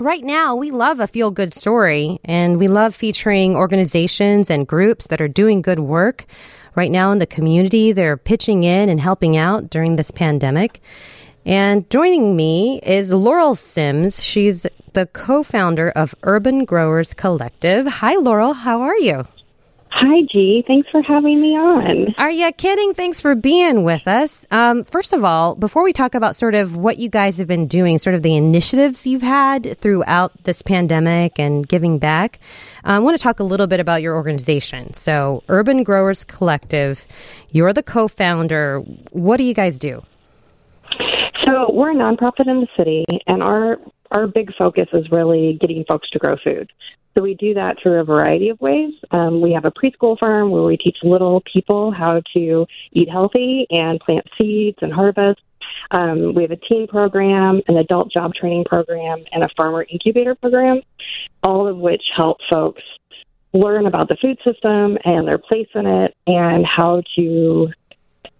right now we love a feel good story and we love featuring organizations and groups that are doing good work right now in the community. They're pitching in and helping out during this pandemic. And joining me is Laurel Sims. She's the co founder of Urban Growers Collective. Hi, Laurel. How are you? Hi, G. Thanks for having me on. Are you kidding? Thanks for being with us. Um, first of all, before we talk about sort of what you guys have been doing, sort of the initiatives you've had throughout this pandemic and giving back, I want to talk a little bit about your organization. So, Urban Growers Collective, you're the co founder. What do you guys do? So, we're a nonprofit in the city, and our our big focus is really getting folks to grow food. So we do that through a variety of ways. Um, we have a preschool farm where we teach little people how to eat healthy and plant seeds and harvest. Um, we have a teen program, an adult job training program, and a farmer incubator program, all of which help folks learn about the food system and their place in it and how to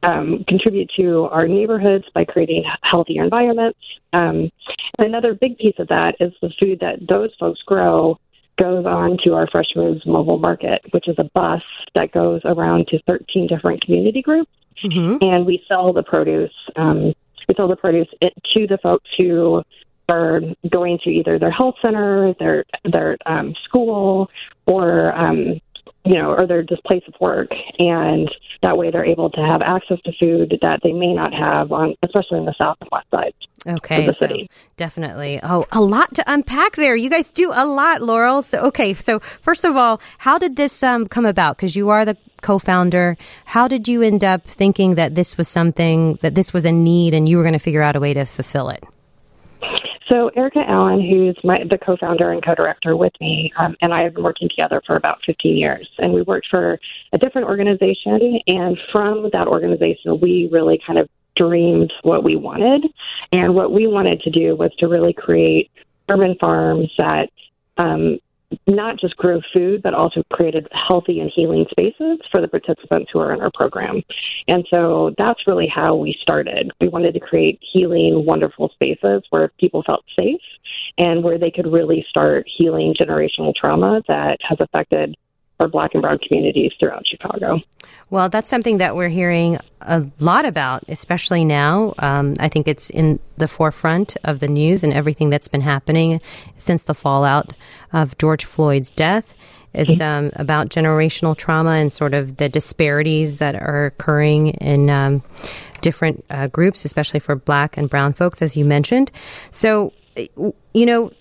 um, contribute to our neighborhoods by creating healthier environments. Um, another big piece of that is the food that those folks grow goes on to our Fresh Moves mobile market, which is a bus that goes around to 13 different community groups, mm-hmm. and we sell the produce. Um, we sell the produce to the folks who are going to either their health center, their their um, school, or um, you know, or their just place of work, and that way they're able to have access to food that they may not have on, especially in the south and west side. Okay, the city. So definitely. Oh, a lot to unpack there. You guys do a lot, Laurel. So, okay, so first of all, how did this um, come about? Because you are the co-founder. How did you end up thinking that this was something that this was a need, and you were going to figure out a way to fulfill it? So Erica Allen, who's my, the co-founder and co-director with me, um, and I have been working together for about 15 years, and we worked for a different organization. And from that organization, we really kind of dreamed what we wanted, and what we wanted to do was to really create urban farms that um, not just grow food, but also created healthy and healing spaces for the participants who are in our program. And so that's really how we started. We wanted to create healing, wonderful spaces where people felt safe and where they could really start healing generational trauma that has affected our black and brown communities throughout Chicago. Well, that's something that we're hearing a lot about, especially now. Um, I think it's in the forefront of the news and everything that's been happening since the fallout of George Floyd's death. It's um, about generational trauma and sort of the disparities that are occurring in um, different uh, groups, especially for black and brown folks, as you mentioned. So, you know,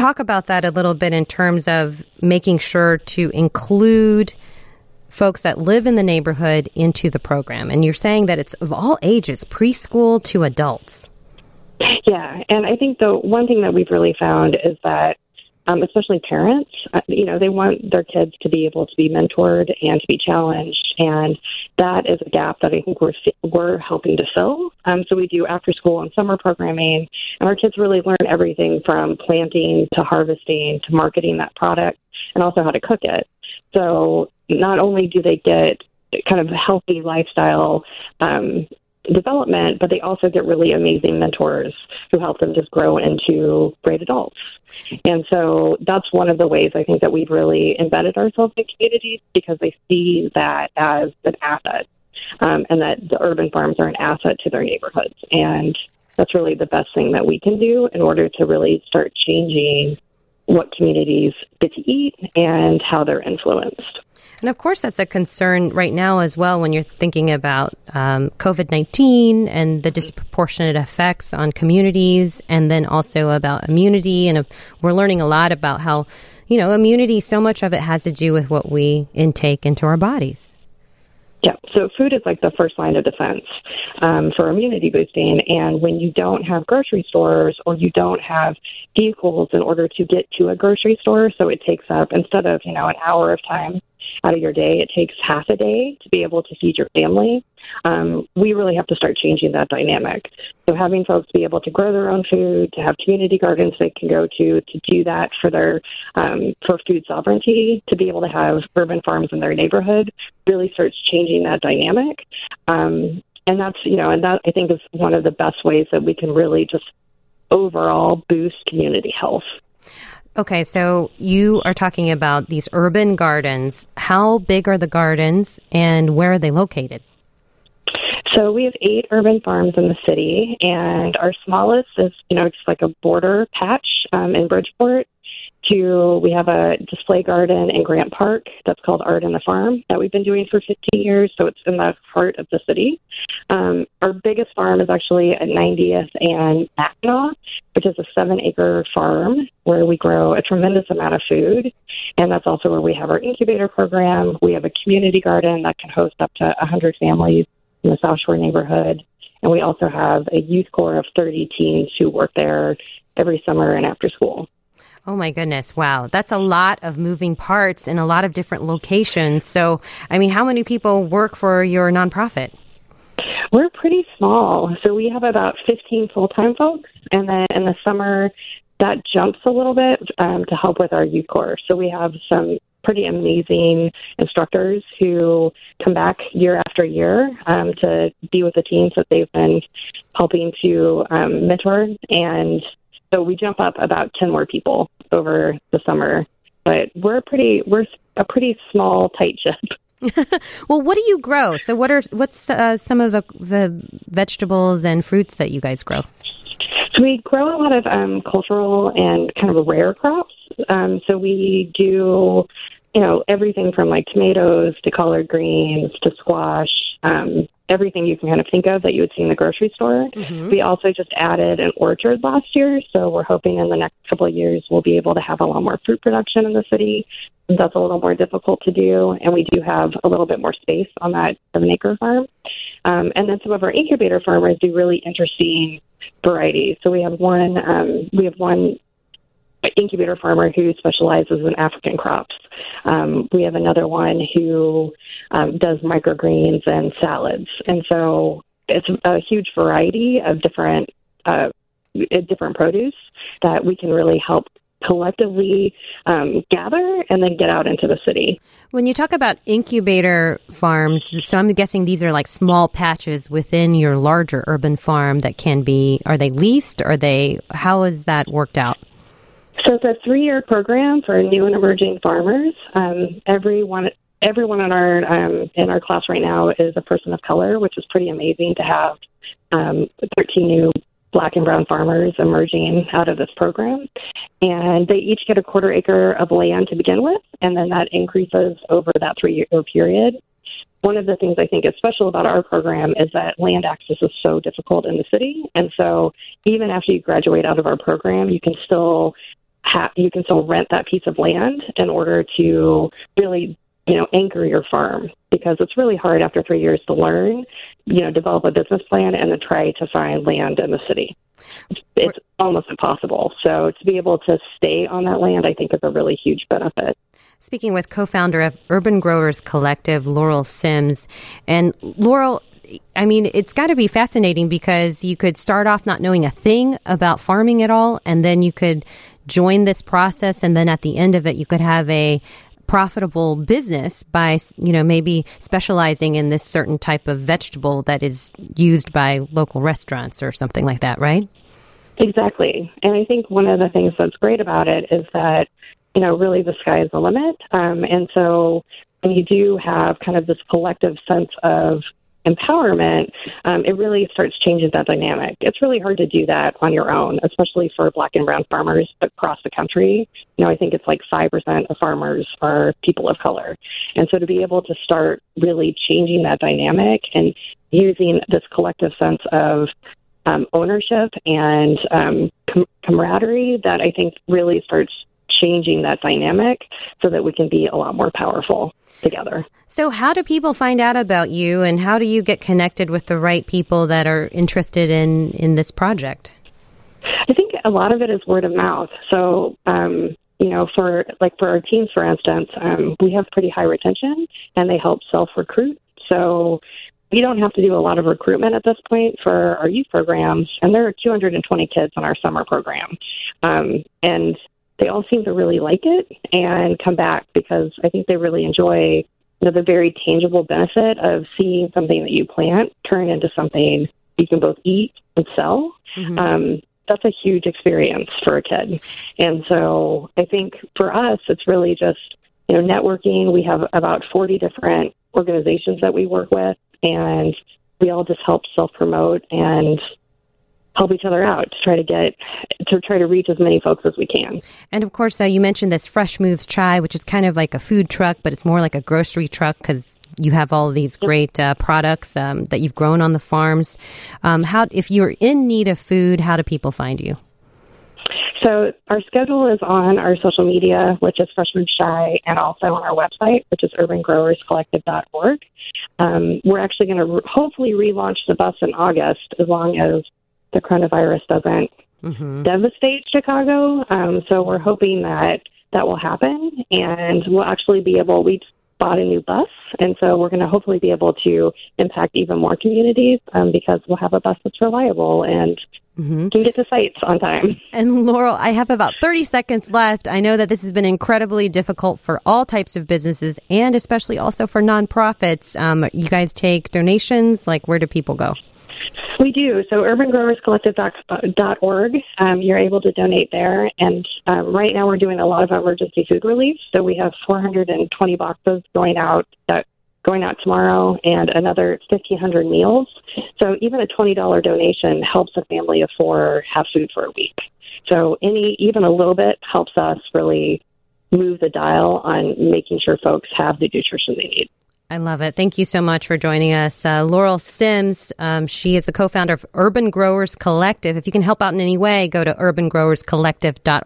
talk about that a little bit in terms of making sure to include folks that live in the neighborhood into the program. And you're saying that it's of all ages, preschool to adults. Yeah, and I think the one thing that we've really found is that um, especially parents, uh, you know, they want their kids to be able to be mentored and to be challenged, and that is a gap that I think we're we're helping to fill. Um, so we do after school and summer programming, and our kids really learn everything from planting to harvesting to marketing that product, and also how to cook it. So not only do they get kind of healthy lifestyle um, development, but they also get really amazing mentors who help them just grow into great adults. And so that's one of the ways I think that we've really embedded ourselves in communities because they see that as an asset um, and that the urban farms are an asset to their neighborhoods. And that's really the best thing that we can do in order to really start changing what communities get to eat and how they're influenced. And of course, that's a concern right now as well when you're thinking about um, COVID 19 and the disproportionate effects on communities, and then also about immunity. And uh, we're learning a lot about how, you know, immunity, so much of it has to do with what we intake into our bodies. Yeah, so food is like the first line of defense um, for immunity boosting. And when you don't have grocery stores or you don't have vehicles in order to get to a grocery store, so it takes up, instead of, you know, an hour of time out of your day. It takes half a day to be able to feed your family. Um, we really have to start changing that dynamic. So having folks be able to grow their own food, to have community gardens they can go to, to do that for their um, for food sovereignty, to be able to have urban farms in their neighborhood, really starts changing that dynamic. Um, and that's you know, and that I think is one of the best ways that we can really just overall boost community health. Okay, so you are talking about these urban gardens. How big are the gardens and where are they located? So we have eight urban farms in the city, and our smallest is, you know, just like a border patch um, in Bridgeport. To we have a display garden in Grant Park that's called Art in the Farm that we've been doing for 15 years. So it's in the heart of the city. Um, our biggest farm is actually at 90th and Mackinaw, which is a seven-acre farm where we grow a tremendous amount of food, and that's also where we have our incubator program. We have a community garden that can host up to 100 families in the South Shore neighborhood. And we also have a youth corps of 30 teens who work there every summer and after school. Oh my goodness. Wow. That's a lot of moving parts in a lot of different locations. So, I mean, how many people work for your nonprofit? We're pretty small. So we have about 15 full time folks. And then in the summer, that jumps a little bit um, to help with our youth corps. So we have some pretty amazing instructors who come back year after year um, to be with the teams that they've been helping to um, mentor. And so we jump up about 10 more people over the summer. But we're pretty, we're a pretty small, tight ship. well, what do you grow? So, what are what's uh, some of the the vegetables and fruits that you guys grow? So we grow a lot of um, cultural and kind of rare crops. Um, so we do, you know, everything from like tomatoes to collard greens to squash, um, everything you can kind of think of that you would see in the grocery store. Mm-hmm. We also just added an orchard last year, so we're hoping in the next couple of years we'll be able to have a lot more fruit production in the city. That's a little more difficult to do, and we do have a little bit more space on that seven acre farm. Um, and then some of our incubator farmers do really interesting varieties. So we have one um, we have one incubator farmer who specializes in African crops. Um, we have another one who um, does microgreens and salads, and so it's a huge variety of different uh, different produce that we can really help collectively um, gather and then get out into the city. When you talk about incubator farms, so I'm guessing these are like small patches within your larger urban farm that can be, are they leased? Are they, how is that worked out? So it's a three-year program for new and emerging farmers. Um, everyone, everyone in our um, in our class right now is a person of color, which is pretty amazing to have um, 13 new black and brown farmers emerging out of this program. And they each get a quarter acre of land to begin with, and then that increases over that three year period. One of the things I think is special about our program is that land access is so difficult in the city. And so even after you graduate out of our program, you can still you can still rent that piece of land in order to really you know anchor your farm because it's really hard after three years to learn you know develop a business plan and then try to find land in the city. It's almost impossible. So to be able to stay on that land i think is a really huge benefit. Speaking with co-founder of urban growers collective laurel sims. And laurel I mean, it's got to be fascinating because you could start off not knowing a thing about farming at all, and then you could join this process and then at the end of it you could have a profitable business by you know maybe specializing in this certain type of vegetable that is used by local restaurants or something like that right? Exactly. And i think one of the things that's great about it is that you know really the sky is the limit. Um, and so when you do have kind of this collective sense of empowerment, um, it really starts changing that dynamic. It's really hard to do that on your own, especially for black and brown farmers across the country. You know, I think it's like 5% of farmers are people of color. And so to be able to start really changing that dynamic and using this collective sense of um, ownership and um, com- camaraderie that I think really starts changing that dynamic so that we can be a lot more powerful together. So, how do people find out about you, and how do you get connected with the right people that are interested in in this project? I think a lot of it is word of mouth. So, um, you know, for like for our teams, for instance, um, we have pretty high retention, and they help self recruit. So we don't have to do a lot of recruitment at this point for our youth programs, and there are 220 kids in our summer program. Um, and they all seem to really like it and come back because I think they really enjoy you know, the very tangible benefit of seeing something that you plant turn into something you can both eat and sell. Mm-hmm. Um, that's a huge experience for a kid. And so I think for us, it's really just you know networking. We have about forty different organizations that we work with, and we all just help self promote and help each other out to try to get to try to reach as many folks as we can. And of course, uh, you mentioned this Fresh Moves Chai, which is kind of like a food truck, but it's more like a grocery truck because you have all these great uh, products um, that you've grown on the farms. Um, how, if you're in need of food, how do people find you? So our schedule is on our social media, which is Fresh Moves Chai, and also on our website, which is urbangrowerscollective.org. Um, we're actually going to re- hopefully relaunch the bus in August, as long as the coronavirus doesn't mm-hmm. devastate Chicago. Um, so we're hoping that that will happen, and we'll actually be able. We bought a new bus, and so we're going to hopefully be able to impact even more communities um, because we'll have a bus that's reliable and mm-hmm. can get to sites on time. And Laurel, I have about 30 seconds left. I know that this has been incredibly difficult for all types of businesses and especially also for nonprofits. Um, you guys take donations. Like, where do people go? We do. So urbangrowerscollective.org, um, you're able to donate there. And um, right now we're doing a lot of emergency food relief. So we have 420 boxes going out that going out tomorrow and another 1,500 meals. So even a $20 donation helps a family of four have food for a week. So any, even a little bit helps us really move the dial on making sure folks have the nutrition they need. I love it. Thank you so much for joining us. Uh, Laurel Sims, um, she is the co founder of Urban Growers Collective. If you can help out in any way, go to urbangrowerscollective.org.